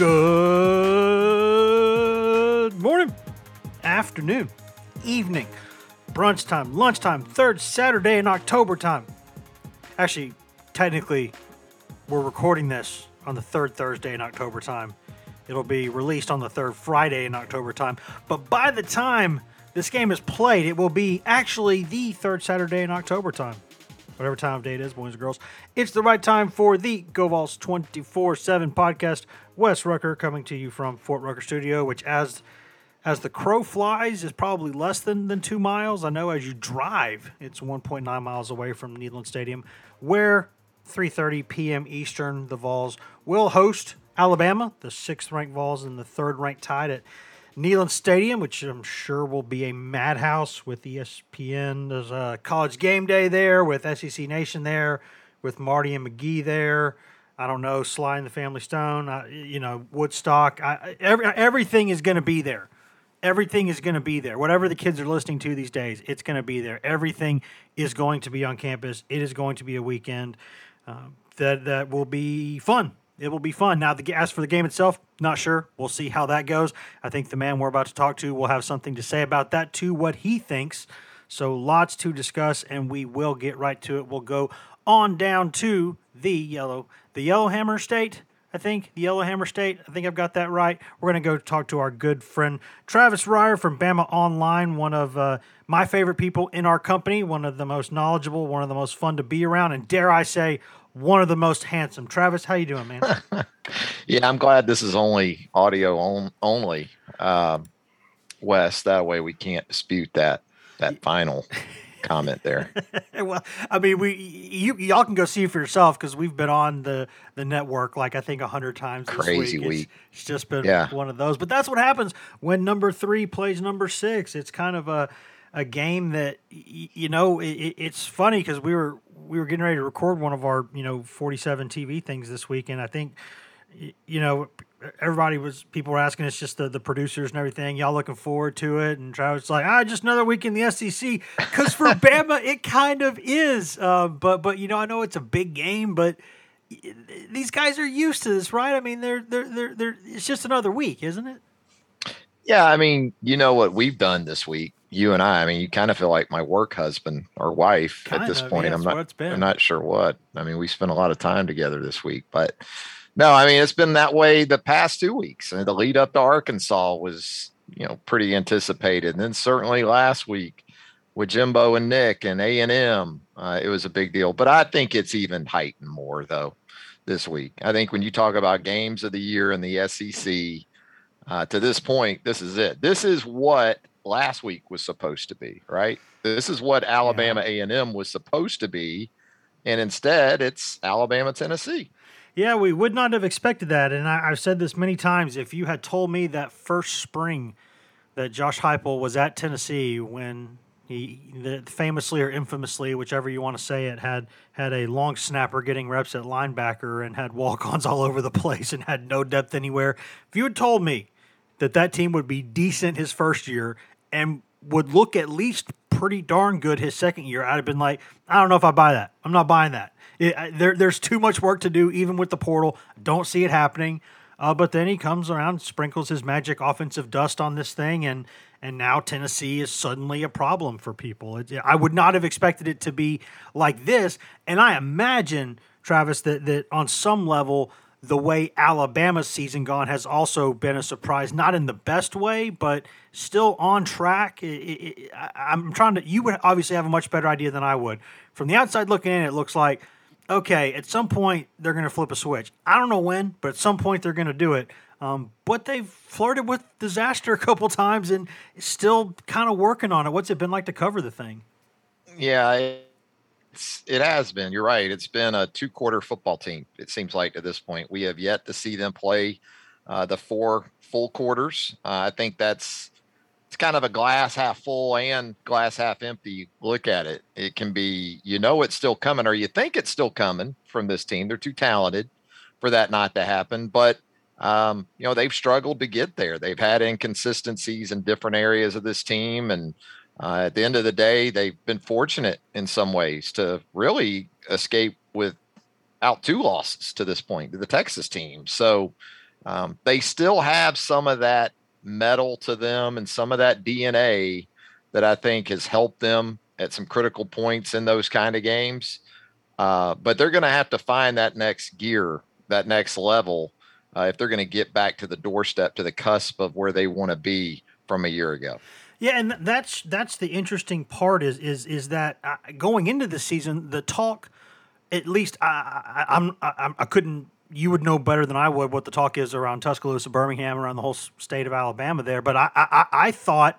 Good morning, afternoon, evening, brunch time, lunchtime, third Saturday in October time. Actually, technically, we're recording this on the third Thursday in October time. It'll be released on the third Friday in October time. But by the time this game is played, it will be actually the third Saturday in October time. Whatever time of day it is, boys and girls. It's the right time for the GoVols 24 7 podcast. Wes Rucker coming to you from Fort Rucker Studio, which, as as the crow flies, is probably less than, than two miles. I know as you drive, it's 1.9 miles away from Neyland Stadium, where 3:30 p.m. Eastern, the Vols will host Alabama, the sixth-ranked Vols, and the third-ranked Tide at Neyland Stadium, which I'm sure will be a madhouse with ESPN. There's a college game day there with SEC Nation there, with Marty and McGee there. I don't know, Sly and the Family Stone, uh, you know, Woodstock. I, I- every, everything is going to be there. Everything is going to be there. Whatever the kids are listening to these days, it's going to be there. Everything is going to be on campus. It is going to be a weekend um, that that will be fun. It will be fun. Now, the, as for the game itself, not sure. We'll see how that goes. I think the man we're about to talk to will have something to say about that too, what he thinks. So, lots to discuss, and we will get right to it. We'll go on down to the yellow, the Yellowhammer State. I think the Yellowhammer State. I think I've got that right. We're gonna go talk to our good friend Travis Reier from Bama Online, one of uh, my favorite people in our company, one of the most knowledgeable, one of the most fun to be around, and dare I say, one of the most handsome. Travis, how you doing, man? Yeah, I'm glad this is only audio on, only, um, Wes. That way we can't dispute that that final comment there. well, I mean, we you y'all can go see for yourself because we've been on the the network like I think a hundred times. This Crazy week. It's- week. It's, just been Yeah. one of those. But that's what happens when number three plays number six. It's kind of a a game that y- you know. It- it's funny because we were we were getting ready to record one of our you know forty seven TV things this week, and I think you know everybody was people were asking us just the, the producers and everything y'all looking forward to it? And Travis like ah just another week in the SEC because for Bama it kind of is uh, but but you know I know it's a big game but these guys are used to this right? I mean they're they're they're, they're it's just another week isn't it? Yeah, I mean, you know what we've done this week, you and I. I mean, you kind of feel like my work husband or wife Kind at this of, point. yeah, I'm not. what it's been. I'm not sure what. I mean, we spent a lot of time together this week, but no, I mean, it's been that way the past two weeks. And the lead up to Arkansas was, you know, pretty anticipated. And then certainly last week with Jimbo and Nick and A and M, uh, it was a big deal. But I think it's even heightened more though this week. I think when you talk about games of the year in the SEC, uh, to this point, this is it. This is what last week was supposed to be, right? This is what Alabama A and M was supposed to be, and instead, it's Alabama Tennessee. Yeah, we would not have expected that. And I, I've said this many times. If you had told me that first spring that Josh Heupel was at Tennessee when he the, famously or infamously, whichever you want to say it, had had a long snapper getting reps at linebacker and had walk-ons all over the place and had no depth anywhere. If you had told me that that team would be decent his first year and would look at least pretty darn good his second year, I'd have been like, I don't know if I buy that. I'm not buying that. It, I- there, there's too much work to do, even with the portal. Don't see it happening. Uh, but then he comes around, sprinkles his magic offensive dust on this thing, and and now Tennessee is suddenly a problem for people. It, I would not have expected it to be like this, and I imagine Travis that that on some level the way Alabama's season gone has also been a surprise, not in the best way, but still on track. It, it, I, am trying to. You would obviously have a much better idea than I would. From the outside looking in, it looks like okay. At some point, they're going to flip a switch. I don't know when, but at some point, they're going to do it. Um, but they've flirted with disaster a couple times and still kind of working on it. What's it been like to cover the thing? Yeah, it's, it has been. You're right. It's been a two quarter football team, it seems like at this point. We have yet to see them play uh, the four full quarters. Uh, I think that's it's kind of a glass half full and glass half empty look at it. It can be, you know, it's still coming, or you think it's still coming from this team. They're too talented for that not to happen. But, um, you know, they've struggled to get there. They've had inconsistencies in different areas of this team. And, uh, at the end of the day, they've been fortunate in some ways to really escape without two losses to this point to the Texas team. So um, they still have some of that metal to them and some of that DNA that I think has helped them at some critical points in those kind of games. Uh, but they're going to have to find that next gear, that next level, uh, if they're going to get back to the doorstep, to the cusp of where they want to be from a year ago. Yeah, and that's that's the interesting part is is is that uh, going into the season, the talk, at least I, I I'm I, I couldn't. You would know better than I would what the talk is around Tuscaloosa, Birmingham, around the whole state of Alabama there. But I I, I thought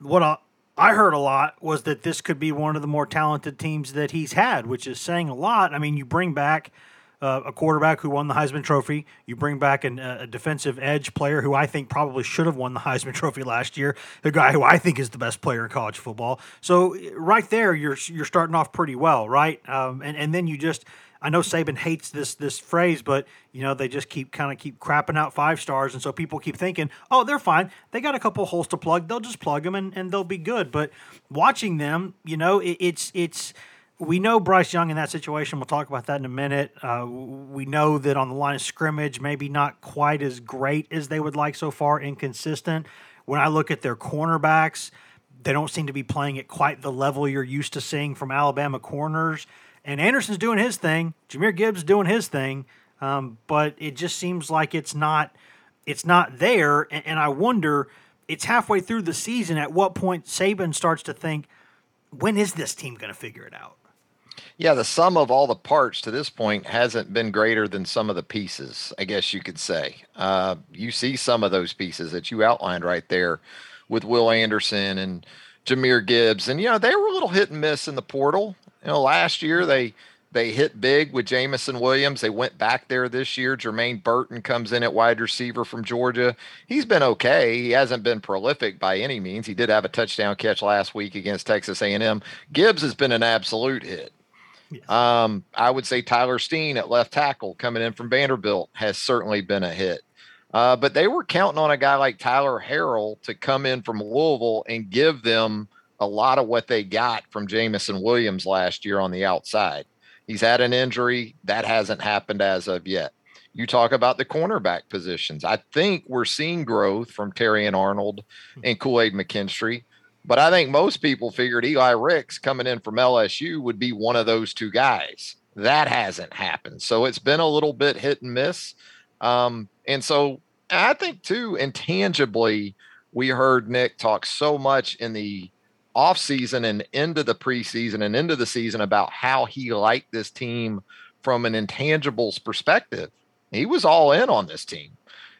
what I, I heard a lot was that this could be one of the more talented teams that he's had, which is saying a lot. I mean, you bring back uh, a quarterback who won the Heisman Trophy. You bring back an, a defensive edge player who I think probably should have won the Heisman Trophy last year. The guy who I think is the best player in college football. So right there, you're you're starting off pretty well, right? Um, and and then you just. I know Saban hates this this phrase, but you know they just keep kind of keep crapping out five stars, and so people keep thinking, oh, they're fine. They got a couple holes to plug. They'll just plug them, and, and they'll be good. But watching them, you know, it, it's it's we know Bryce Young in that situation. We'll talk about that in a minute. Uh, we know that on the line of scrimmage, maybe not quite as great as they would like so far, inconsistent. When I look at their cornerbacks, they don't seem to be playing at quite the level you're used to seeing from Alabama corners. And Anderson's doing his thing. Jahmyr Gibbs doing his thing. Um, but it just seems like it's not it's not there. And, and I wonder, it's halfway through the season. At what point Saban starts to think, when is this team going to figure it out? Yeah, the sum of all the parts to this point hasn't been greater than some of the pieces, I guess you could say. Uh, you see some of those pieces that you outlined right there with Will Anderson and Jahmyr Gibbs. And, you know, they were a little hit and miss in the portal. You know, last year they they hit big with Jameson Williams. They went back there this year. Jermaine Burton comes in at wide receiver from Georgia. He's been okay. He hasn't been prolific by any means. He did have a touchdown catch last week against Texas A&M. Gibbs has been an absolute hit. Yes. Um, I would say Tyler Steen at left tackle coming in from Vanderbilt has certainly been a hit. Uh, but they were counting on a guy like Tyler Harrell to come in from Louisville and give them a lot of what they got from Jameson Williams last year on the outside. He's had an injury that hasn't happened as of yet. You talk about the cornerback positions. I think we're seeing growth from Terrion Arnold and Kool Aid McKinstry. But I think most people figured Eli Ricks coming in from LSU would be one of those two guys. That hasn't happened. So it's been a little bit hit and miss. Um, and so I think, too, intangibly, we heard Nick talk so much in the offseason and into the preseason and into the season about how he liked this team from an intangibles perspective. He was all in on this team.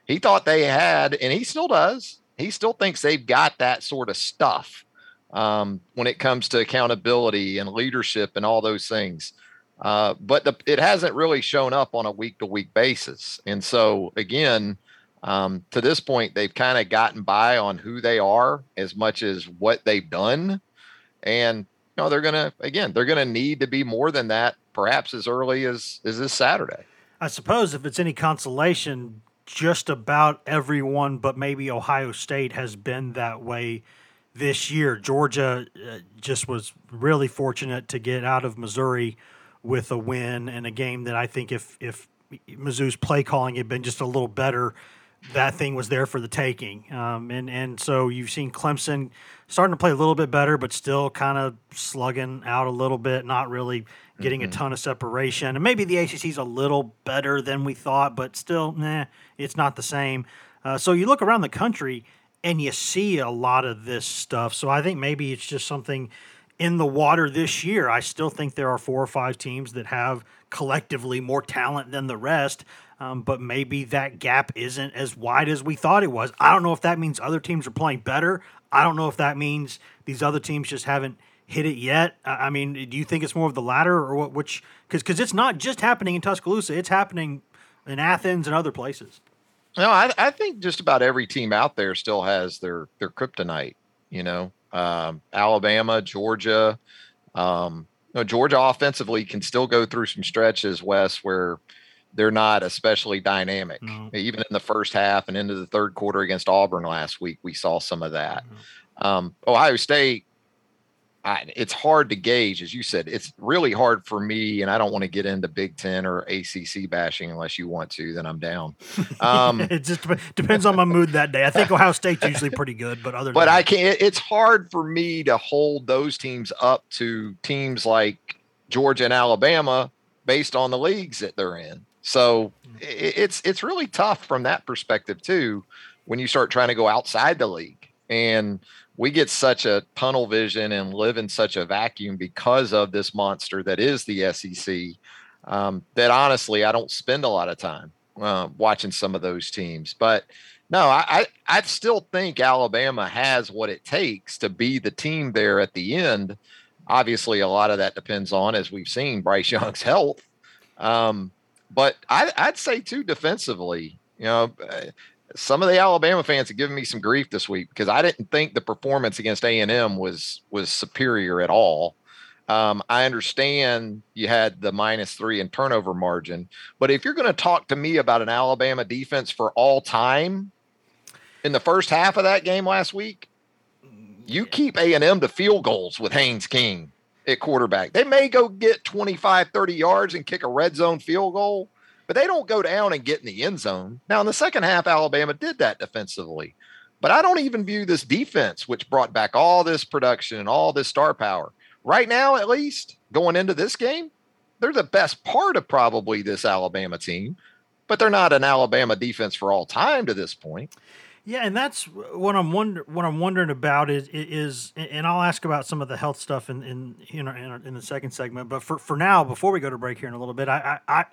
He thought they had, and he still does, he still thinks they've got that sort of stuff um, when it comes to accountability and leadership and all those things. Uh, but the, it hasn't really shown up on a week to week basis. And so, again, um, to this point, they've kind of gotten by on who they are as much as what they've done. And, you know, they're going to, again, they're going to need to be more than that, perhaps as early as, as this Saturday. I suppose if it's any consolation, just about everyone, but maybe Ohio State has been that way this year. Georgia uh, just was really fortunate to get out of Missouri with a win and a game that I think if if Mizzou's play calling had been just a little better, that thing was there for the taking. Um, and and so you've seen Clemson starting to play a little bit better, but still kind of slugging out a little bit, not really getting mm-hmm. a ton of separation. And maybe the ACC is a little better than we thought, but still, nah, it's not the same. Uh, so you look around the country and you see a lot of this stuff. So I think maybe it's just something in the water this year. I still think there are four or five teams that have collectively more talent than the rest. Um, but maybe that gap isn't as wide as we thought it was. I don't know if that means other teams are playing better. I don't know if that means these other teams just haven't hit it yet. I mean, do you think it's more of the latter or what? Which because because it's not just happening in Tuscaloosa; it's happening in Athens and other places. No, I, I think just about every team out there still has their their kryptonite. You know, um, Alabama, Georgia. Um, you know, Georgia offensively can still go through some stretches, Wes, where they're not especially dynamic. No. Even in the first half and into the third quarter against Auburn last week, we saw some of that. Um, Ohio State, I, it's hard to gauge, as you said. It's really hard for me, and I don't want to get into Big Ten or ACC bashing unless you want to. Then I'm down. Um, it just depends on my mood that day. I think Ohio State's usually pretty good, but other. But I can't. It's hard for me to hold those teams up to teams like Georgia and Alabama based on the leagues that they're in. So it's it's really tough from that perspective too when you start trying to go outside the league and we get such a tunnel vision and live in such a vacuum because of this monster that is the SEC um, that honestly I don't spend a lot of time uh, watching some of those teams. But no I, I I still think Alabama has what it takes to be the team there at the end. Obviously a lot of that depends on as we've seen Bryce Young's health. Um, but I, I'd say too defensively, you know, some of the Alabama fans have given me some grief this week because I didn't think the performance against A and M was was superior at all. Um, I understand you had the minus three in turnover margin, but if you're going to talk to me about an Alabama defense for all time, in the first half of that game last week, you keep A and M to field goals with Haynes King at quarterback. They may go get 25, 30 yards and kick a red zone field goal, but they don't go down and get in the end zone. Now, in the second half, Alabama did that defensively. But I don't even view this defense, which brought back all this production and all this star power. Right now, at least, going into this game, they're the best part of probably this Alabama team, but they're not an Alabama defense for all time to this point. Yeah, and that's what I'm wonder what I'm wondering about is is and I'll ask about some of the health stuff in in you know in, in the second segment. But for for now, before we go to break here in a little bit, I I, I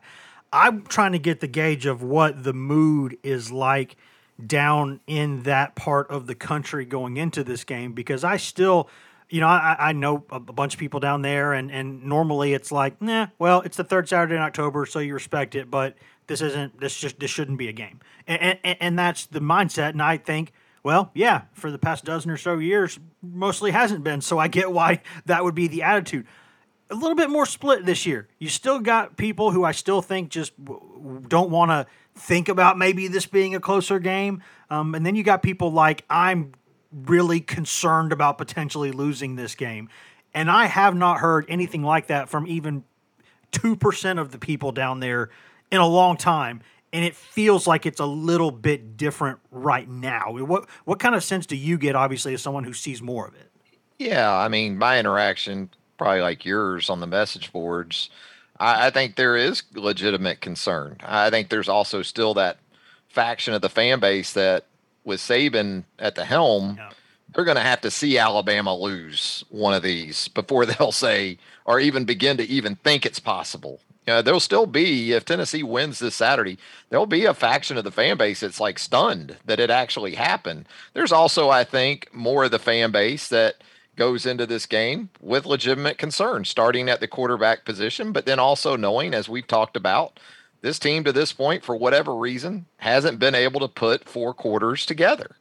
I'm trying to get the gauge of what the mood is like down in that part of the country going into this game because I still you know, I, I know a bunch of people down there, and, and normally it's like, nah, well, it's the third Saturday in October, so you respect it, but this isn't, this just, this shouldn't be a game. And, and, and that's the mindset. And I think, well, yeah, for the past dozen or so years, mostly hasn't been. So I get why that would be the attitude. A little bit more split this year. You still got people who I still think just don't want to think about maybe this being a closer game. Um, and then you got people like, I'm really concerned about potentially losing this game. And I have not heard anything like that from even 2% of the people down there in a long time. And it feels like it's a little bit different right now. What what kind of sense do you get, obviously, as someone who sees more of it? Yeah, I mean, my interaction, probably like yours on the message boards, I, I think there is legitimate concern. I think there's also still that faction of the fan base that with Saban at the helm, yeah. they're going to have to see Alabama lose one of these before they'll say or even begin to even think it's possible. There'll still be if Tennessee wins this Saturday, there'll be a faction of the fan base that's like stunned that it actually happened. There's also, I think, more of the fan base that goes into this game with legitimate concern, starting at the quarterback position, but then also knowing, as we've talked about, this team to this point, for whatever reason, hasn't been able to put four quarters together.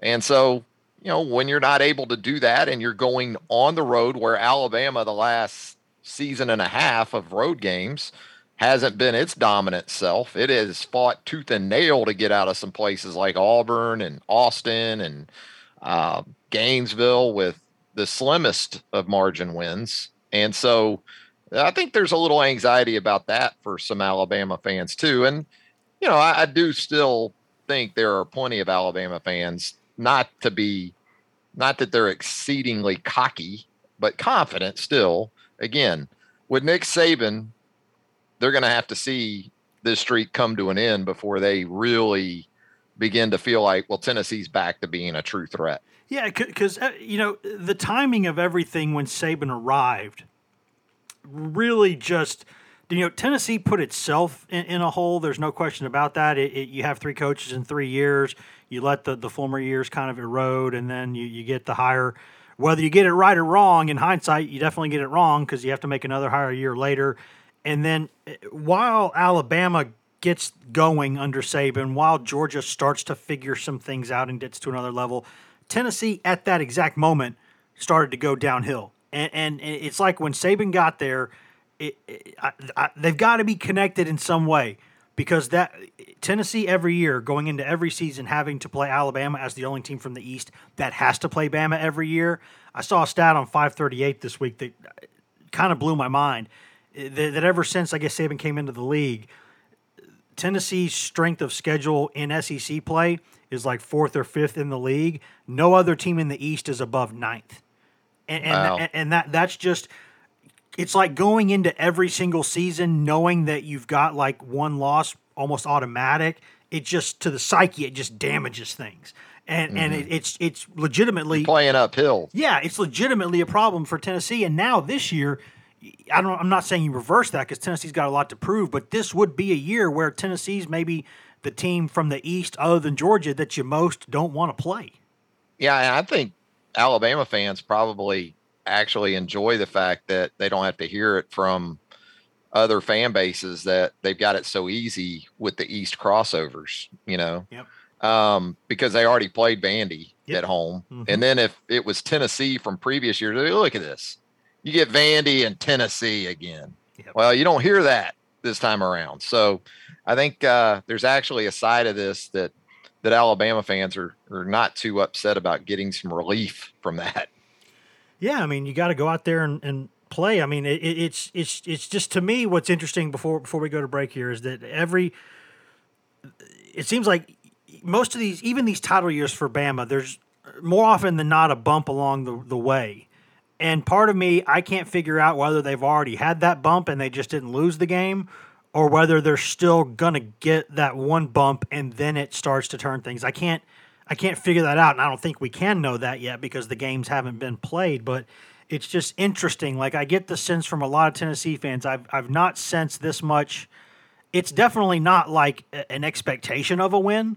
And so, you know, when you're not able to do that and you're going on the road where Alabama, the last season and a half of road games, hasn't been its dominant self. It has fought tooth and nail to get out of some places like Auburn and Austin and uh, Gainesville with the slimmest of margin wins. And so, I think there's a little anxiety about that for some Alabama fans too. And, you know, I, I do still think there are plenty of Alabama fans not to be, not that they're exceedingly cocky, but confident still. Again, with Nick Saban, they're going to have to see this streak come to an end before they really begin to feel like, well, Tennessee's back to being a true threat. Yeah, because uh, you know the timing of everything when Saban arrived really just you know Tennessee put itself in, in a hole. There's no question about that. It, it, you have three coaches in three years. You let the, the former years kind of erode, and then you, you get the hire. Whether you get it right or wrong, in hindsight, you definitely get it wrong because you have to make another hire a year later. And then uh, while Alabama gets going under Saban, while Georgia starts to figure some things out and gets to another level, Tennessee at that exact moment started to go downhill. And, and it's like when Saban got there, it, it, I, I, they've got to be connected in some way because that Tennessee every year going into every season having to play Alabama as the only team from the East that has to play Bama every year. I saw a stat on 538 this week that kind of blew my mind. That, ever since I guess Saban came into the league, Tennessee's strength of schedule in SEC play is like fourth or fifth in the league. No other team in the East is above ninth, and and, wow. and, that that's just it's like going into every single season knowing that you've got like one loss almost automatic. It just to the psyche, it just damages things. And, mm-hmm. and it, it's it's legitimately You're playing uphill. Yeah, it's legitimately a problem for Tennessee. And now this year, I don't. I'm not saying you reverse that because Tennessee's got a lot to prove, but this would be a year where Tennessee's maybe the team from the East, other than Georgia, that you most don't want to play. Yeah, I think Alabama fans probably actually enjoy the fact that they don't have to hear it from other fan bases that they've got it so easy with the East crossovers, you know. Yep. Um, because they already played Vandy yep. at home. Mm-hmm. And then if it was Tennessee from previous years, look at this. You get Vandy and Tennessee again. Yep. Well, you don't hear that this time around. So I think uh, there's actually a side of this that that Alabama fans are are not too upset about getting some relief from that. Yeah, I mean, you got to go out there and, and play. I mean, it, it's it's it's just to me what's interesting before before we go to break here is that every it seems like most of these even these title years for Bama, there's more often than not a bump along the, the way. And part of me, I can't figure out whether they've already had that bump and they just didn't lose the game, or whether they're still gonna get that one bump and then it starts to turn things. I can't I can't figure that out, and I don't think we can know that yet because the games haven't been played. But it's just interesting. Like I get the sense from a lot of Tennessee fans, I've I've not sensed this much. It's definitely not like an expectation of a win,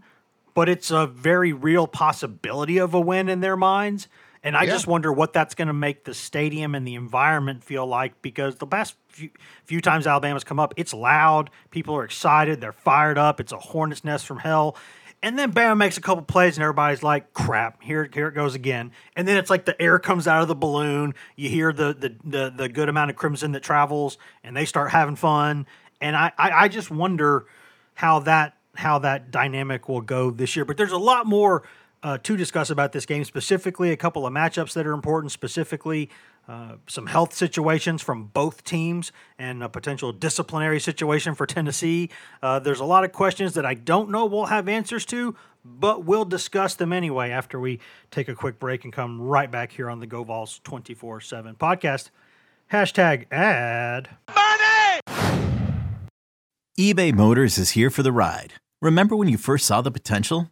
but it's a very real possibility of a win in their minds. And I yeah. just wonder what that's going to make the stadium and the environment feel like because the past few, few, times Alabama's come up, it's loud. People are excited. They're fired up. It's a hornet's nest from hell. And then Bama makes a couple plays and everybody's like, crap, here, here it goes again. And then it's like the air comes out of the balloon. You hear the, the, the, the good amount of crimson that travels and they start having fun. And I, I, I just wonder how that how that dynamic will go this year. But there's a lot more – uh, to discuss about this game specifically, a couple of matchups that are important, specifically uh, some health situations from both teams and a potential disciplinary situation for Tennessee. Uh, there's a lot of questions that I don't know we'll have answers to, but we'll discuss them anyway after we take a quick break and come right back here on the Go GoVols 24 7 podcast. Hashtag ad. Money! eBay Motors is here for the ride. Remember when you first saw the potential?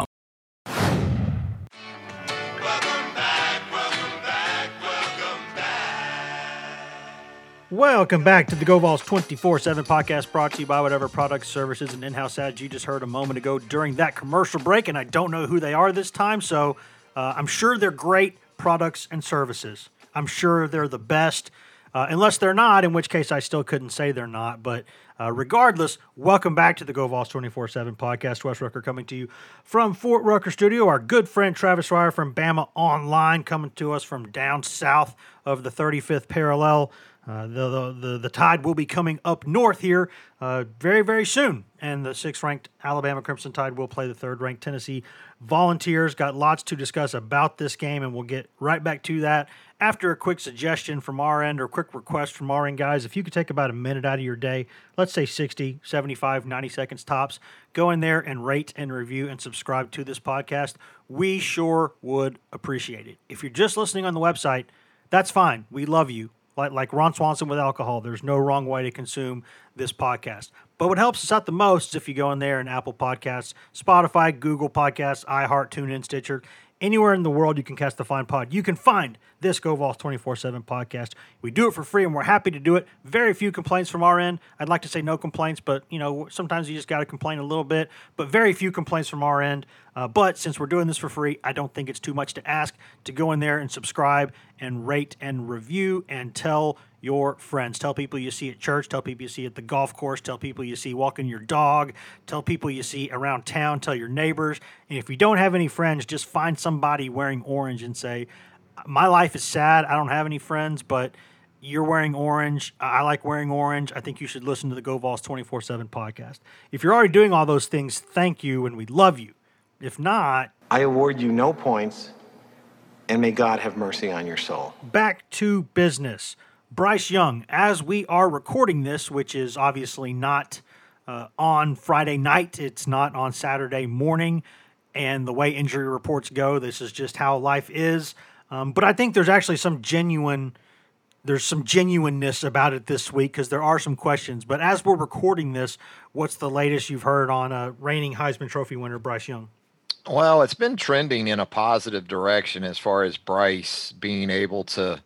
Welcome back to the GoVols 24 7 podcast brought to you by whatever products, services, and in house ads you just heard a moment ago during that commercial break. And I don't know who they are this time, so uh, I'm sure they're great products and services. I'm sure they're the best, uh, unless they're not, in which case I still couldn't say they're not. But uh, regardless, welcome back to the GoVols 24 7 podcast. Wes Rucker coming to you from Fort Rucker Studio. Our good friend Travis Reier from Bama Online coming to us from down south of the 35th parallel. Uh, the, the, the tide will be coming up north here uh, very very soon, and the sixth ranked Alabama Crimson Tide will play the third ranked Tennessee Volunteers. Got lots to discuss about this game, and we'll get right back to that after a quick suggestion from our end or quick request from our end, guys. If you could take about a minute out of your day, let's say 60, 75, 90 seconds tops, go in there and rate and review and subscribe to this podcast. We sure would appreciate it. If you're just listening on the website, that's fine. We love you like like Ron Swanson with alcohol. There's no wrong way to consume this podcast. But what helps us out the most is if you go in there and Apple Podcasts, Spotify, Google Podcasts, iHeart, TuneIn, Stitcher, anywhere in the world you can cast the fine pod. You can find this GoVols 24 7 podcast. We do it for free and we're happy to do it. Very few complaints from our end. I'd like to say no complaints, but you know, sometimes you just got to complain a little bit, but very few complaints from our end. Uh, but since we're doing this for free, I don't think it's too much to ask to go in there and subscribe and rate and review and tell your friends. Tell people you see at church, tell people you see at the golf course, tell people you see walking your dog, tell people you see around town, tell your neighbors. And if you don't have any friends, just find somebody wearing orange and say, My life is sad. I don't have any friends, but you're wearing orange. I like wearing orange. I think you should listen to the Go GoVols 24 7 podcast. If you're already doing all those things, thank you and we love you. If not, I award you no points, and may God have mercy on your soul. back to business. Bryce Young, as we are recording this, which is obviously not uh, on Friday night, it's not on Saturday morning, and the way injury reports go, this is just how life is. Um, but I think there's actually some genuine there's some genuineness about it this week because there are some questions. But as we're recording this, what's the latest you've heard on uh, reigning Heisman Trophy winner Bryce Young? Well, it's been trending in a positive direction as far as Bryce being able to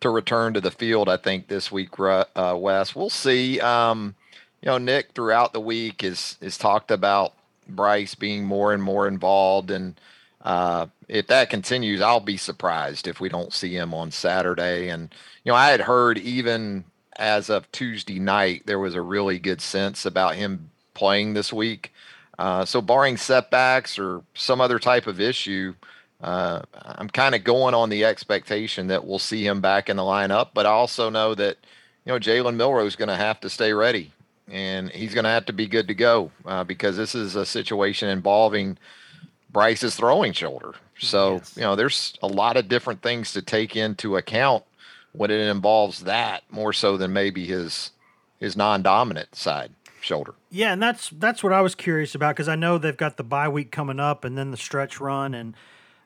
to return to the field. I think this week, uh, Wes. We'll see. Um, you know, Nick throughout the week is is talked about Bryce being more and more involved, and uh, if that continues, I'll be surprised if we don't see him on Saturday. And you know, I had heard even as of Tuesday night there was a really good sense about him playing this week. Uh, so, barring setbacks or some other type of issue, uh, I'm kind of going on the expectation that we'll see him back in the lineup. But I also know that you know Jalen Milroe is going to have to stay ready, and he's going to have to be good to go uh, because this is a situation involving Bryce's throwing shoulder. So Yes. you know, there's a lot of different things to take into account when it involves that more so than maybe his his non-dominant side shoulder. Yeah, and that's that's what I was curious about because I know they've got the bye week coming up and then the stretch run, and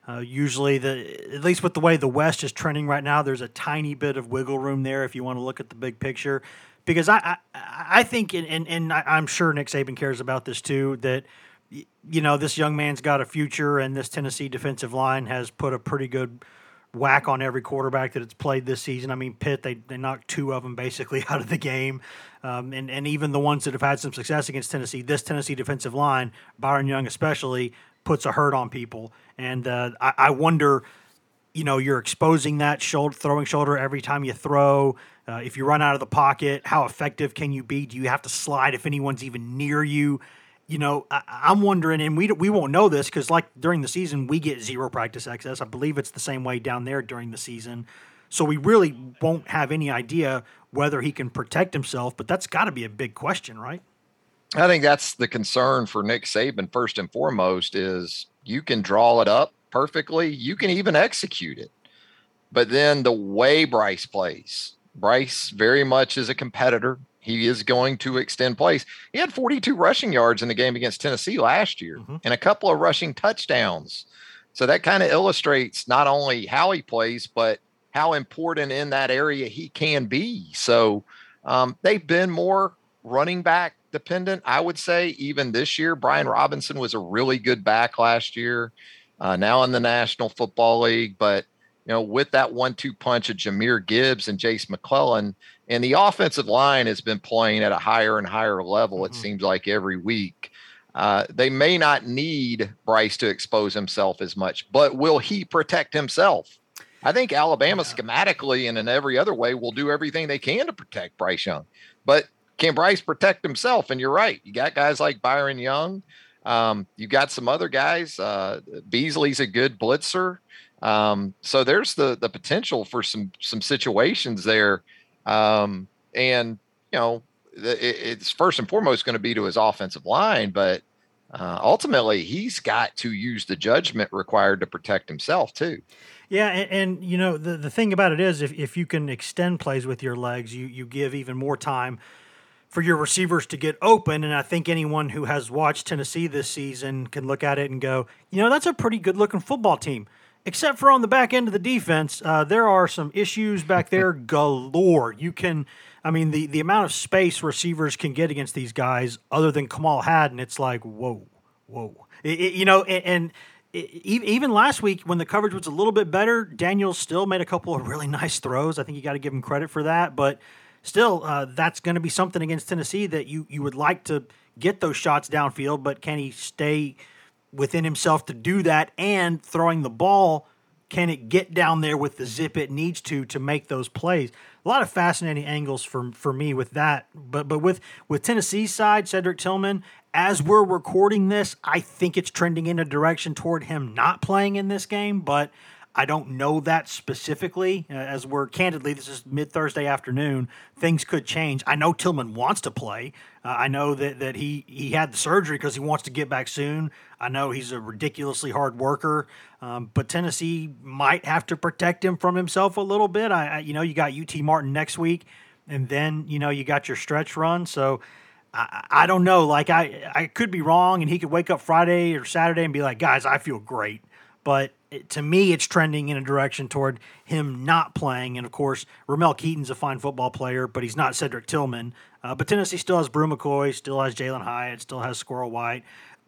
uh, usually the at least with the way the West is trending right now, there's a tiny bit of wiggle room there if you want to look at the big picture. Because I I, I think and and, and I'm sure Nick Saban cares about this too that you know this young man's got a future and this Tennessee defensive line has put a pretty good whack on every quarterback that it's played this season. I mean, Pitt, they, they knocked two of them basically out of the game. Um, and, and even the ones that have had some success against Tennessee, this Tennessee defensive line, Byron Young especially, puts a hurt on people. And uh, I, I wonder, you know, you're exposing that shoulder, throwing shoulder every time you throw. Uh, if you run out of the pocket, how effective can you be? Do you have to slide if anyone's even near you? you know, I, I'm wondering, and we we won't know this because like during the season we get zero practice access. I believe it's the same way down there during the season, so we really won't have any idea whether he can protect himself. But that's got to be a big question, right? I think that's the concern for Nick Saban first and foremost is You can draw it up perfectly. You can even execute it. But then the way Bryce plays, Bryce very much is a competitor. He is going to extend plays. He had 42 rushing yards in the game against Tennessee last year mm-hmm. and a couple of rushing touchdowns. So that kind of illustrates not only how he plays, but how important in that area he can be. So um, they've been more running back dependent, I would say, even this year. Brian Robinson was a really good back last year, uh, now in the National Football League. But, you know, with that one two punch of Jahmyr Gibbs and Jase McClellan, and the offensive line has been playing at a higher and higher level, mm-hmm. it seems like every week. Uh, they may not need Bryce to expose himself as much, but will he protect himself? I think Alabama schematically and in every other way will do everything they can to protect Bryce Young. But can Bryce protect himself? And you're right. You got guys like Byron Young. Um, you got some other guys. Uh, Beasley's a good blitzer. Um, so there's the the potential for some some situations there. Um, and you know, it, it's first and foremost going to be to his offensive line, but uh, ultimately he's got to use the judgment required to protect himself too. Yeah, and, and, you know the the thing about it is, if, if you can extend plays with your legs, you you give even more time for your receivers to get open. And I think anyone who has watched Tennessee this season can look at it and go, you know, that's a pretty good looking football team. Except for on the back end of the defense, uh, there are some issues back there galore. You can, I mean, the the amount of space receivers can get against these guys, other than Kamal Hadden, it's like, whoa, whoa, it, it, you know, and, and even last week when the coverage was a little bit better, Daniels still made a couple of really nice throws. I think you got to give him credit for that. But still, uh, that's going to be something against Tennessee that you you would like to get those shots downfield. But can he stay within himself to do that and throwing the ball? Can it get down there with the zip it needs to to make those plays? A lot of fascinating angles for for me with that. But but with with Tennessee's side, Cedric Tillman as we're recording this, I think it's trending in a direction toward him not playing in this game, but I don't know that specifically. As we're candidly, this is mid Thursday afternoon. Things could change. I know Tillman wants to play. Uh, I know that, that he, he had the surgery because he wants to get back soon. I know he's a ridiculously hard worker, um, but Tennessee might have to protect him from himself a little bit. I, I you know you got UT Martin next week, and then you know you got your stretch run. So I, I don't know. Like I, I could be wrong, and he could wake up Friday or Saturday and be like, "Guys, I feel great." But to me, it's trending in a direction toward him not playing. And of course, Ramel Keyton's a fine football player, but he's not Cedric Tillman. Uh, but Tennessee still has Bru McCoy, still has Jalen Hyatt, still has Squirrel White.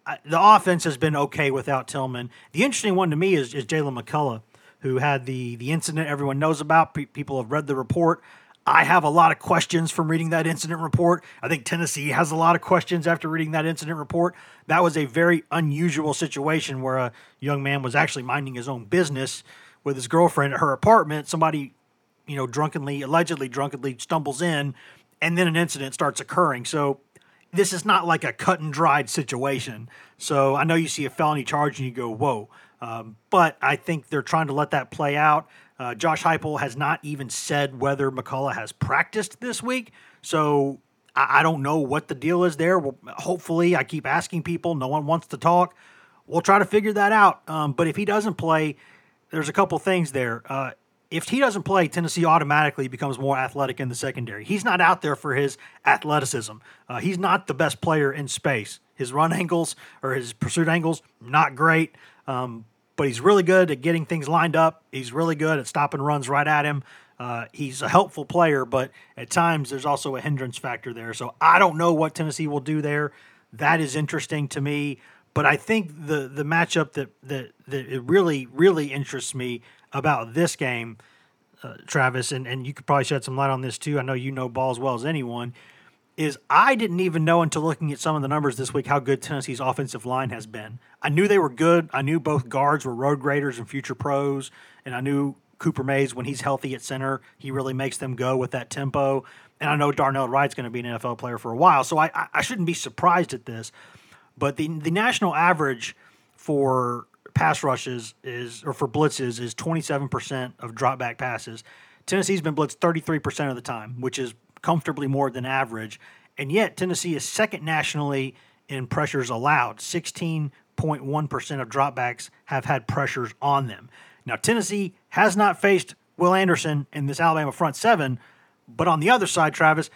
Uh, the offense has been okay without Tillman. The interesting one to me is, is Jaylen McCollough, who had the the incident everyone knows about. Pe- people have read the report. I have a lot of questions from reading that incident report. I think Tennessee has a lot of questions after reading that incident report. That was a very unusual situation where a young man was actually minding his own business with his girlfriend at her apartment. Somebody, you know, drunkenly, allegedly drunkenly stumbles in, and then an incident starts occurring. So this is not like a cut and dried situation. So I know you see a felony charge and you go, whoa. Um, but I think they're trying to let that play out. Uh, Josh Heupel has not even said whether McCollough has practiced this week, so I, I don't know what the deal is there. Well, hopefully, I keep asking people. No one wants to talk. We'll try to figure that out. Um, but if he doesn't play, there's a couple things there. Uh, if he doesn't play, Tennessee automatically becomes more athletic in the secondary. He's not out there for his athleticism. Uh, he's not the best player in space. His run angles or his pursuit angles, not great. Um, but he's really good at getting things lined up. He's really good at stopping runs right at him. Uh, he's a helpful player, but at times there's also a hindrance factor there. So I don't know what Tennessee will do there. That is interesting to me. But I think the the matchup that that that it really really interests me about this game, uh, Travis, and, and you could probably shed some light on this too. I know you know ball as well as anyone is I didn't even know until looking at some of the numbers this week how good Tennessee's offensive line has been. I knew they were good. I knew both guards were road graders and future pros, and I knew Cooper Mays when he's healthy at center, he really makes them go with that tempo. And I know Darnell Wright's going to be an NFL player for a while, so I, I shouldn't be surprised at this. But the the national average for pass rushes is or for blitzes is 27% of drop back passes. Tennessee's been blitzed 33% of the time, which is comfortably more than average. And yet, Tennessee is second nationally in pressures allowed 16.1% of dropbacks have had pressures on them. Now, Tennessee has not faced Will Anderson in this Alabama front seven, but on the other side, Travis,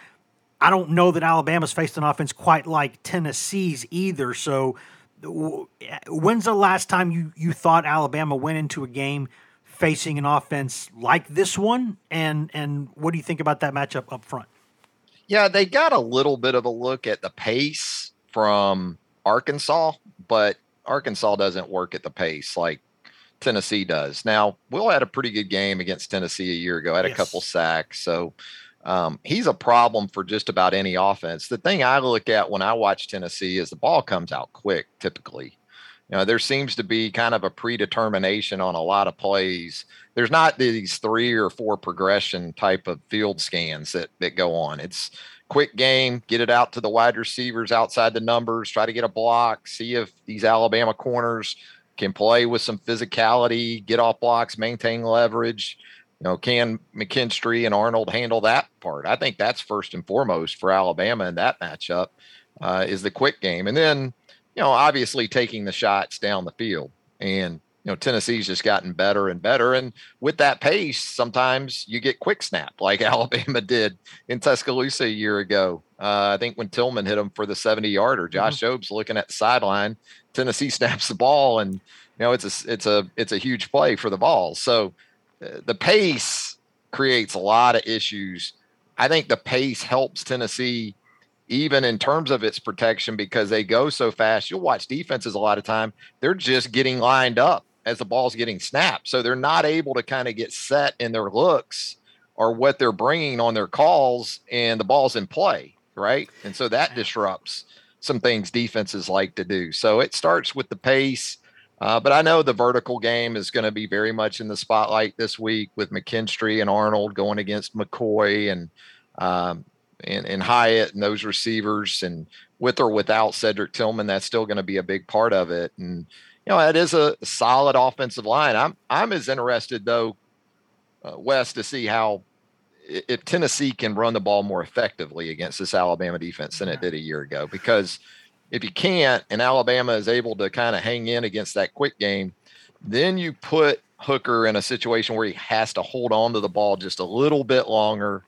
I don't know that Alabama's faced an offense quite like Tennessee's either. So, when's the last time you, you thought Alabama went into a game facing an offense like this one? And and what do you think about that matchup up front? Yeah, they got a little bit of a look at the pace from Arkansas, but Arkansas doesn't work at the pace like Tennessee does. Now, Will had a pretty good game against Tennessee a year ago, had a couple sacks. So um, he's a problem for just about any offense. The thing I look at when I watch Tennessee is the ball comes out quick typically. You know, there seems to be kind of a predetermination on a lot of plays. There's not these three or four progression type of field scans that that go on. It's quick game, get it out to the wide receivers outside the numbers, try to get a block, see if these Alabama corners can play with some physicality, get off blocks, maintain leverage. You know, can McKinstry and Arnold handle that part? I think that's first and foremost for Alabama in that matchup uh, is the quick game, and then you know, obviously taking the shots down the field. And you know, Tennessee's just gotten better and better. And with that pace, sometimes you get quick snap like Alabama did in Tuscaloosa a year ago. Uh, I think when Tillman hit him for the 70 yarder, Josh mm-hmm. Jobe's looking at the sideline. Tennessee snaps the ball, and you know it's a it's a it's a huge play for the ball. So uh, the pace creates a lot of issues. I think the pace helps Tennessee even in terms of its protection because they go so fast. You'll watch defenses a lot of time; they're just getting lined up as the ball's getting snapped. So they're not able to kind of get set in their looks or what they're bringing on their calls and the ball's in play, right? And so that disrupts some things defenses like to do. So it starts with the pace. Uh, but I know the vertical game is going to be very much in the spotlight this week with McKinstry and Arnold going against McCoy and um, and, and Hyatt and those receivers and with or without Cedric Tillman, that's still going to be a big part of it. And you know, it is a solid offensive line. I'm I'm as interested though, uh, Wes, to see how if Tennessee can run the ball more effectively against this Alabama defense than it did a year ago. Because if you can't, and Alabama is able to kind of hang in against that quick game, then you put Hooker in a situation where he has to hold on to the ball just a little bit longer,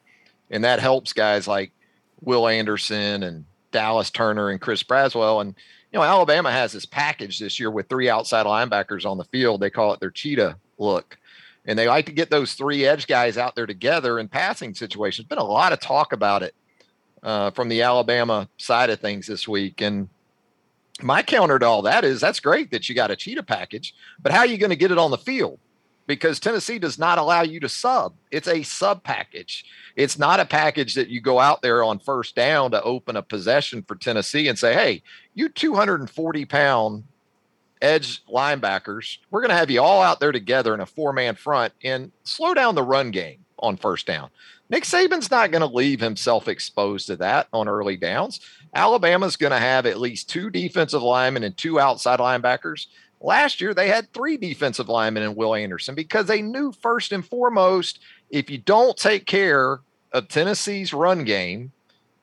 and that helps guys like Will Anderson and Dallas Turner and Chris Braswell and you know, Alabama has this package this year with three outside linebackers on the field. They call it their cheetah look. And they like to get those three edge guys out there together in passing situations. Been a lot of talk about it uh, from the Alabama side of things this week. And my counter to all that is that's great that you got a cheetah package, but how are you going to get it on the field? Because Tennessee does not allow you to sub. It's a sub package. It's not a package that you go out there on first down to open a possession for Tennessee and say, hey, you 240 pound edge linebackers, we're going to have you all out there together in a four man front and slow down the run game on first down. Nick Saban's not going to leave himself exposed to that on early downs. Alabama's going to have at least two defensive linemen and two outside linebackers. Last year, they had three defensive linemen and Will Anderson because they knew first and foremost if you don't take care of Tennessee's run game,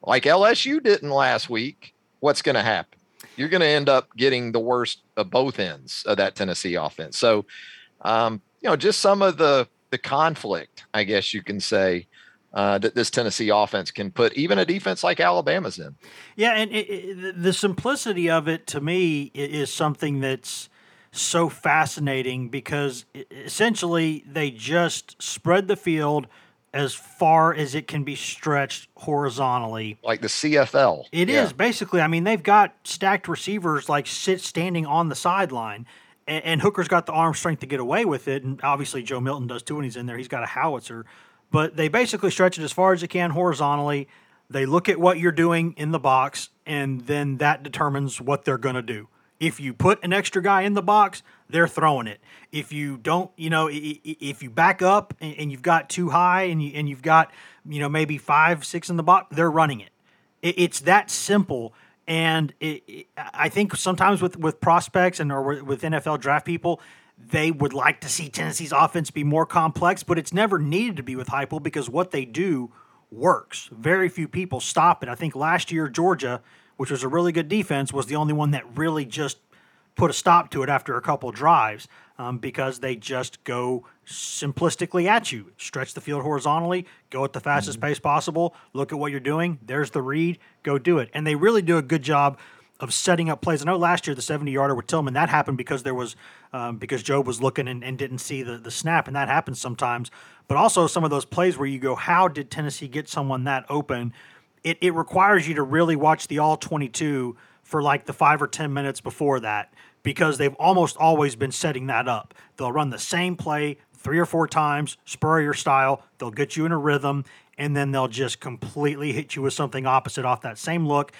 like LSU didn't last week, what's going to happen? You're going to end up getting the worst of both ends of that Tennessee offense. So, um, you know, just some of the the conflict, I guess you can say, uh, that this Tennessee offense can put even a defense like Alabama's in. Yeah, and it, it, the simplicity of it to me is something that's so fascinating because essentially they just spread the field as far as it can be stretched horizontally. Like the CFL. It yeah. is basically. I mean, they've got stacked receivers like sit standing on the sideline, and, and, Hooker's got the arm strength to get away with it, and obviously Joe Milton does too when he's in there. He's got a howitzer, but they basically stretch it as far as they can horizontally. They look at what you're doing in the box, and then that determines what they're going to do. If you put an extra guy in the box, they're throwing it. If you don't, you know, if you back up and you've got too high and you and you've got, you know, maybe five, six in the box, they're running it. It's that simple. And it, I think sometimes with with prospects and or with NFL draft people, they would like to see Tennessee's offense be more complex, but it's never needed to be with Heupel because what they do works. Very few people stop it. I think last year Georgia, which was a really good defense, was the only one that really just put a stop to it after a couple drives um, because they just go simplistically at you. Stretch the field horizontally, go at the fastest mm-hmm. pace possible, look at what you're doing. There's the read, go do it. And they really do a good job of setting up plays. I know last year the 70 yarder with Tillman that happened because there was um, because Jobe was looking and, and, didn't see the, the snap, and that happens sometimes. But also some of those plays where you go, how did Tennessee get someone that open? It, it requires you to really watch the all 22 for like the five or 10 minutes before that because they've almost always been setting that up. They'll run the same play three or four times, Spurrier style. They'll get you in a rhythm, and then they'll just completely hit you with something opposite off that same look.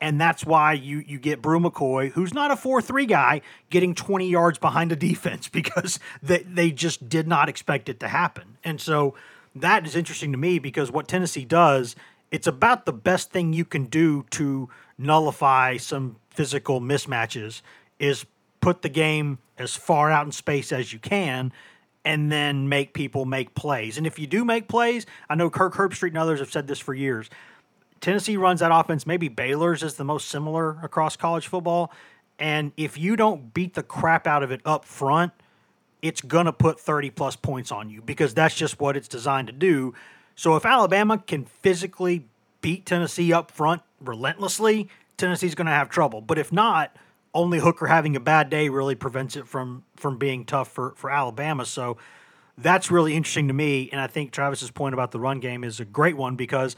And that's why you you get Bru McCoy, who's not a 4-3 guy, getting 20 yards behind a defense because they, they just did not expect it to happen. And so that is interesting to me because what Tennessee does, it's about the best thing you can do to nullify some physical mismatches is put the game as far out in space as you can and then make people make plays. And if you do make plays, I know Kirk Herbstreit and others have said this for years. Tennessee runs that offense. Maybe Baylor's is the most similar across college football. And if you don't beat the crap out of it up front, it's going to put 30 plus points on you because that's just what it's designed to do. So if Alabama can physically beat Tennessee up front relentlessly, Tennessee's going to have trouble. But if not, only Hooker having a bad day really prevents it from from being tough for for Alabama. So that's really interesting to me, and I think Travis's point about the run game is a great one because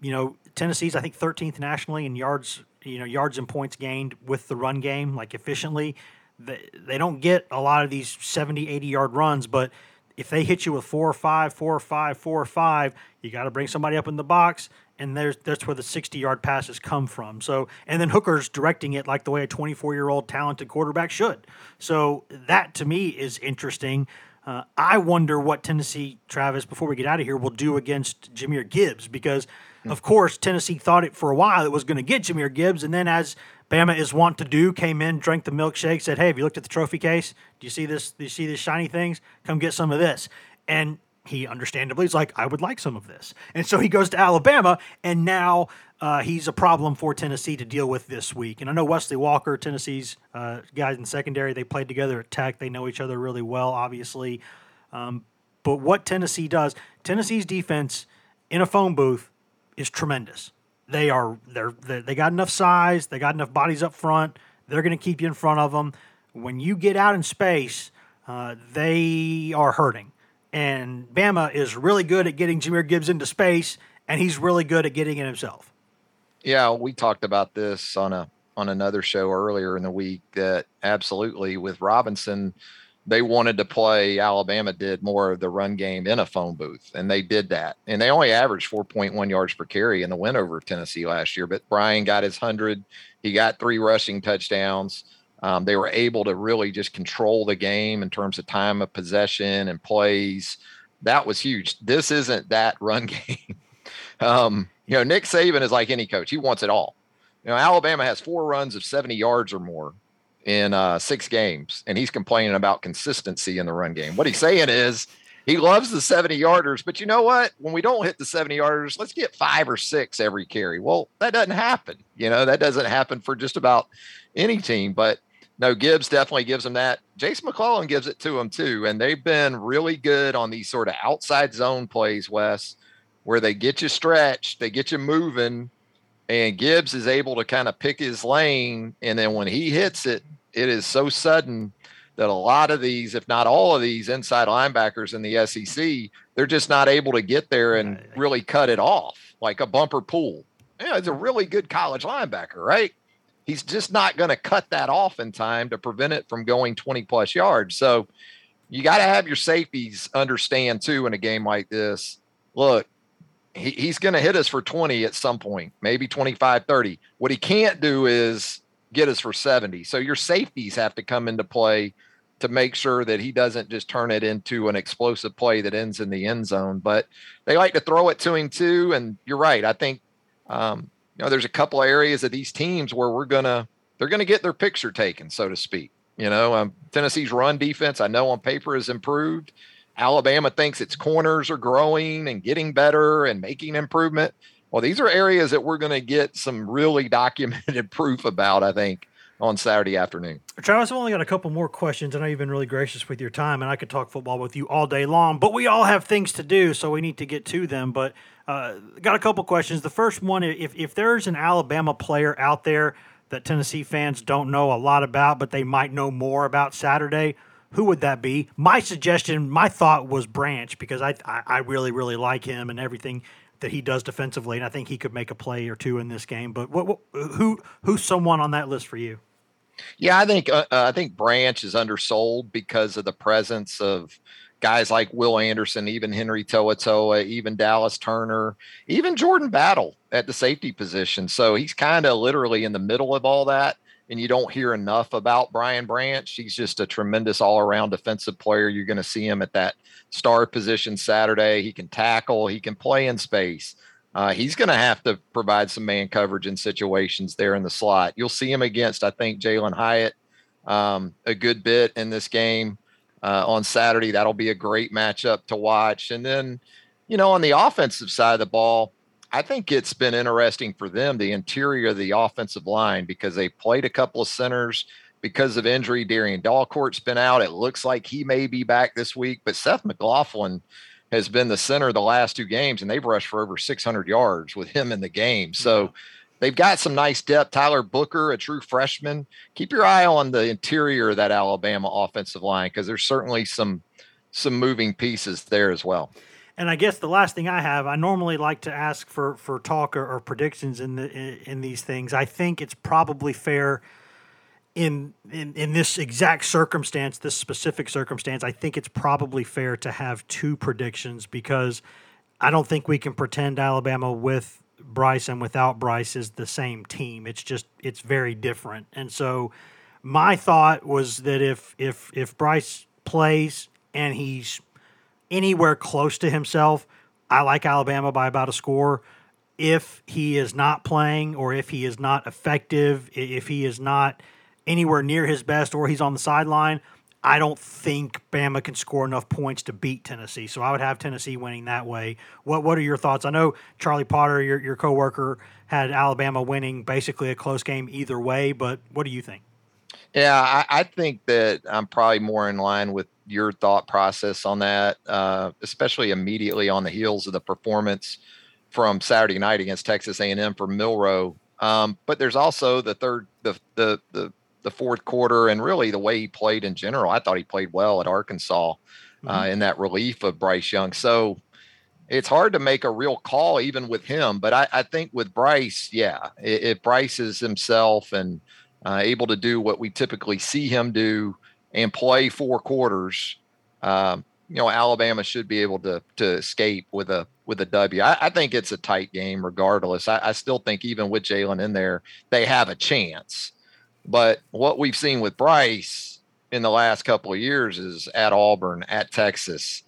you know Tennessee's I think 13th nationally in yards you know yards and points gained with the run game like efficiently. They, they don't get a lot of these 70, 80 yard runs, but if they hit you with four or five, four or five, four or five, you got to bring somebody up in the box and there's that's where the 60 yard passes come from. So and then Hooker's directing it like the way a 24 year old talented quarterback should. So that to me is interesting. Uh, I wonder what Tennessee, Travis, before we get out of here, will do against Jahmyr Gibbs because, of course, Tennessee thought it for a while it was going to get Jahmyr Gibbs, and then as Bama is wont to do, came in, drank the milkshake, said, "Hey, have you looked at the trophy case? Do you see this? Do you see these shiny things? Come get some of this." And he understandably is like, I would like some of this. And so he goes to Alabama, and now uh, he's a problem for Tennessee to deal with this week. And I know Wesley Walker, Tennessee's uh, guys in secondary, they played together at Tech. They know each other really well, obviously. Um, but what Tennessee does, Tennessee's defense in a phone booth is tremendous. They are they're, they got enough size, they got enough bodies up front. They're going to keep you in front of them. When you get out in space, uh, they are hurting. And Bama is really good at getting Jahmyr Gibbs into space, and he's really good at getting it himself. Yeah, we talked about this on a on another show earlier in the week that absolutely with Robinson, they wanted to play. Alabama did more of the run game in a phone booth, and they did that. And they only averaged 4.1 yards per carry in the win over Tennessee last year. But Brian got his hundred. He got three rushing touchdowns. Um, they were able to really just control the game in terms of time of possession and plays. That was huge. This isn't that run game. um, you know, Nick Saban is like any coach; he wants it all. You know, Alabama has four runs of 70 yards or more in uh, six games, and he's complaining about consistency in the run game. What he's saying is he loves the 70 yarders, but you know what? When we don't hit the 70 yarders, let's get five or six every carry. Well, that doesn't happen. You know, that doesn't happen for just about any team. But no, Gibbs definitely gives them that. Jase McClellan gives it to them too. And they've been really good on these sort of outside zone plays, Wes, where they get you stretched, they get you moving, and Gibbs is able to kind of pick his lane. And then when he hits it, it is so sudden that a lot of these, if not all of these inside linebackers in the SEC, they're just not able to get there and really cut it off like a bumper pool. Yeah, it's a really good college linebacker, right? he's just not going to cut that off in time to prevent it from going 20 plus yards. So you got to have your safeties understand too in a game like this. Look, he, he's going to hit us for 20 at some point, maybe 25, 30. What he can't do is get us for 70. So your safeties have to come into play to make sure that he doesn't just turn it into an explosive play that ends in the end zone. But they like to throw it to him too. And you're right. I think um, you know, there's a couple of areas of these teams where we're gonna they're gonna get their picture taken, so to speak. You know, um, Tennessee's run defense, I know on paper is improved. Alabama thinks its corners are growing and getting better and making improvement. Well, these are areas that we're going to get some really documented proof about, I think, on Saturday afternoon. Travis, I've only got a couple more questions. I know you've been really gracious with your time, and I could talk football with you all day long, but we all have things to do, so we need to get to them. But uh, got a couple questions. The first one if, if there's an Alabama player out there that Tennessee fans don't know a lot about, but they might know more about Saturday, who would that be? My suggestion, my thought was Branch because I, I, I really, really like him and everything that he does defensively, and I think he could make a play or two in this game. But what, what who who's someone on that list for you? Yeah, I think uh, uh, I think Branch is undersold because of the presence of guys like Will Anderson, even Henry To'oTo'o, even Dallas Turner, even Jordan Battle at the safety position. So he's kind of literally in the middle of all that. And you don't hear enough about Brian Branch. He's just a tremendous all around defensive player. You're going to see him at that star position Saturday. He can tackle, he can play in space. Uh, he's going to have to provide some man coverage in situations there in the slot. You'll see him against, I think, Jalin Hyatt um, a good bit in this game uh, on Saturday. That'll be a great matchup to watch. And then, you know, on the offensive side of the ball, I think it's been interesting for them, the interior of the offensive line, because they played a couple of centers because of injury. Darrian Dalcourt's been out. It looks like he may be back this week, but Seth McLaughlin has been the center of the last two games, and they've rushed for over 600 yards with him in the game. So they've got some nice depth. Tyler Booker, a true freshman. Keep your eye on the interior of that Alabama offensive line because there's certainly some some moving pieces there as well. And I guess the last thing I have, I normally like to ask for for talk or, or predictions in the in, in these things. I think it's probably fair in, in in this exact circumstance, this specific circumstance, I think it's probably fair to have two predictions because I don't think we can pretend Alabama with Bryce and without Bryce is the same team. It's just it's very different. And so my thought was that if if if Bryce plays and he's anywhere close to himself, I like Alabama by about a score. If he is not playing or if he is not effective, if he is not anywhere near his best or he's on the sideline, I don't think Bama can score enough points to beat Tennessee. So I would have Tennessee winning that way. What What are your thoughts? I know Charlie Potter, your your coworker, had Alabama winning basically a close game either way. But what do you think? Yeah, I, I think that I'm probably more in line with your thought process on that, uh, especially immediately on the heels of the performance from Saturday night against Texas A&M for Milroe. Um, but there's also the third, the the the the fourth quarter and really the way he played in general. I thought he played well at Arkansas uh, mm-hmm. uh, in that relief of Bryce Young. So it's hard to make a real call even with him. But I, I think with Bryce, yeah, if Bryce is himself and uh, able to do what we typically see him do and play four quarters, um, you know, Alabama should be able to to escape with a with a W. I, I think it's a tight game regardless. I, I still think even with Jalen in there, they have a chance. But what we've seen with Bryce in the last couple of years is at Auburn, at Texas.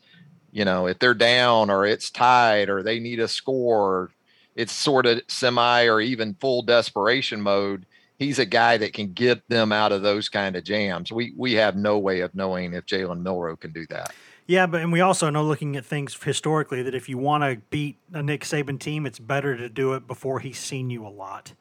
You know, if they're down or it's tied or they need a score, it's sort of semi or even full desperation mode. He's a guy that can get them out of those kind of jams. We we have no way of knowing if Jalen Milroe can do that. Yeah, but and we also know looking at things historically that if you want to beat a Nick Saban team, it's better to do it before he's seen you a lot.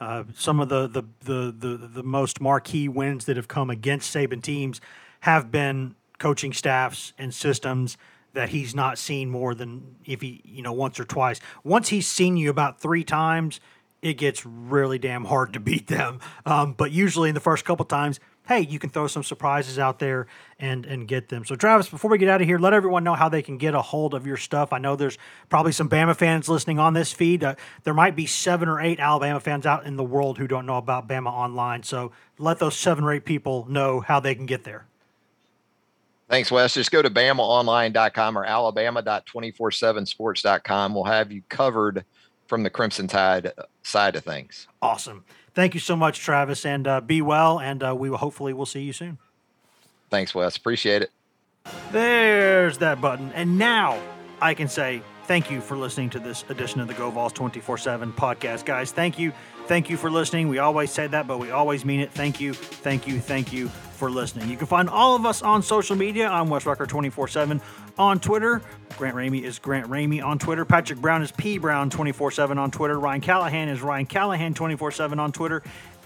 Uh, some of the, the, the, the, the most marquee wins that have come against Saban teams have been coaching staffs and systems that he's not seen more than if he, you know, once or twice. Once he's seen you about three times, it gets really damn hard to beat them. Um, but usually in the first couple times, hey, you can throw some surprises out there and and get them. So Travis, before we get out of here, let everyone know how they can get a hold of your stuff. I know there's probably some Bama fans listening on this feed. Uh, there might be seven or eight Alabama fans out in the world who don't know about Bama online. So let those seven or eight people know how they can get there. Thanks, Wes. Just go to BamaOnline.com or Alabama.247sports.com. We'll have you covered from the Crimson Tide side of things. Awesome. Thank you so much, Travis, and uh, be well. And uh, we will hopefully we'll see you soon. Thanks, Wes. Appreciate it. There's that button, and now I can say thank you for listening to this edition of the Go Vols 24/7 podcast, guys. Thank you, thank you for listening. We always say that, but we always mean it. Thank you, thank you, thank you for listening. You can find all of us on social media. I'm Wes Rucker 24/7 on Twitter. Grant Ramey is Grant Ramey on Twitter. Patrick Brown is P Brown 24/7 on Twitter. Ryan Callahan is Ryan Callahan 24/7 on Twitter.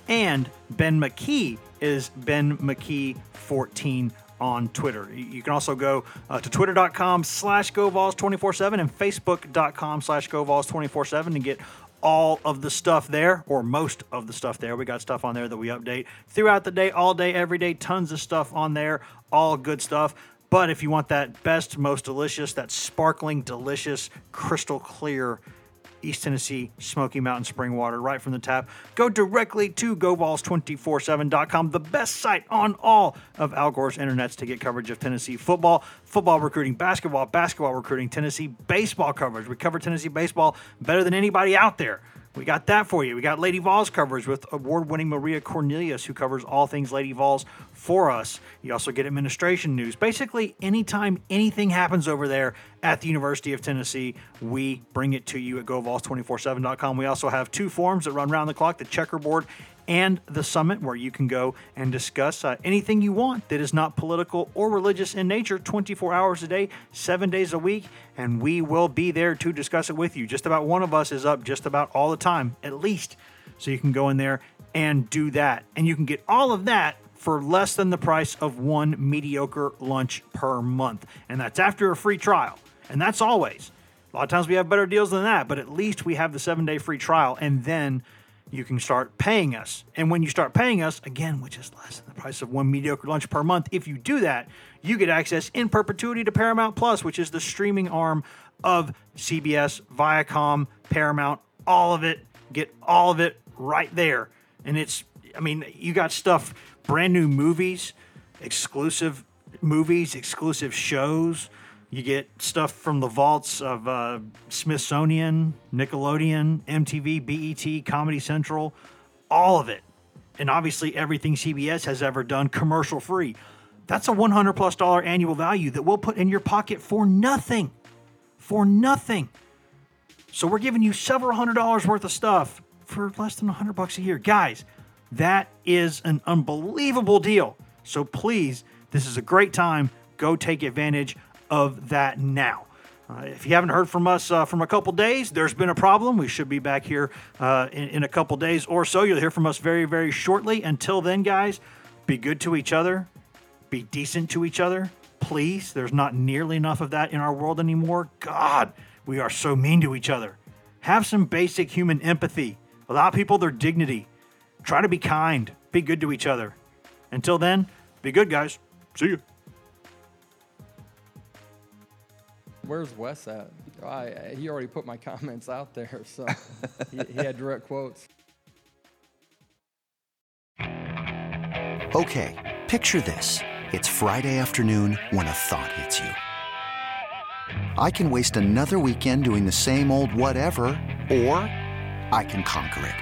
And Ben McKee is Ben McKee 14 on Twitter. You can also go uh, to twitter.com slash GoVols247 and facebook.com slash GoVols247 to get all of the stuff there, or most of the stuff there. We got stuff on there that we update throughout the day, all day, every day. Tons of stuff on there, all good stuff. But if you want that best, most delicious, that sparkling, delicious, crystal clear East Tennessee Smoky Mountain spring water right from the tap. Go directly to GoVols247.com, the best site on all of Al Gore's internets to get coverage of Tennessee football, football recruiting, basketball, basketball recruiting, Tennessee baseball coverage. We cover Tennessee baseball better than anybody out there. We got that for you. We got Lady Vols coverage with award winning Maria Cornelius, who covers all things Lady Vols for us. You also get administration news. Basically, anytime anything happens over there at the University of Tennessee, we bring it to you at GoVols247.com. We also have two forums that run around the clock the checkerboard and the summit, where you can go and discuss uh, anything you want that is not political or religious in nature 24 hours a day, seven days a week. And we will be there to discuss it with you. Just about one of us is up just about all the time, at least. So you can go in there and do that. And you can get all of that for less than the price of one mediocre lunch per month. And that's after a free trial. And that's always. A lot of times we have better deals than that, but at least we have the seven day free trial. And then you can start paying us. And when you start paying us, again, which is less than the price of one mediocre lunch per month, if you do that, you get access in perpetuity to Paramount Plus, which is the streaming arm of CBS, Viacom, Paramount, all of it. Get all of it right there. And it's, I mean, you got stuff, brand new movies, exclusive movies, exclusive shows. You get stuff from the vaults of uh, Smithsonian, Nickelodeon, MTV, BET, Comedy Central, all of it. And obviously, everything CBS has ever done commercial free. That's a 100 plus dollar annual value that we'll put in your pocket for nothing. For nothing. So we're giving you several hundred dollars worth of stuff for less than 100 bucks a year. Guys, that is an unbelievable deal. So please, this is a great time. Go take advantage of that now. Uh, if you haven't heard from us uh, from a couple days, there's been a problem. We should be back here uh, in, in a couple days or so. You'll hear from us very, very shortly. Until then, guys, be good to each other, be decent to each other. Please, there's not nearly enough of that in our world anymore. God, we are so mean to each other. Have some basic human empathy. Allow people their dignity. Try to be kind. Be good to each other. Until then, be good, guys. See you. Where's Wes at? I, he already put my comments out there, so he, he had direct quotes. Okay, picture this. It's Friday afternoon when a thought hits you. I can waste another weekend doing the same old whatever, or I can conquer it.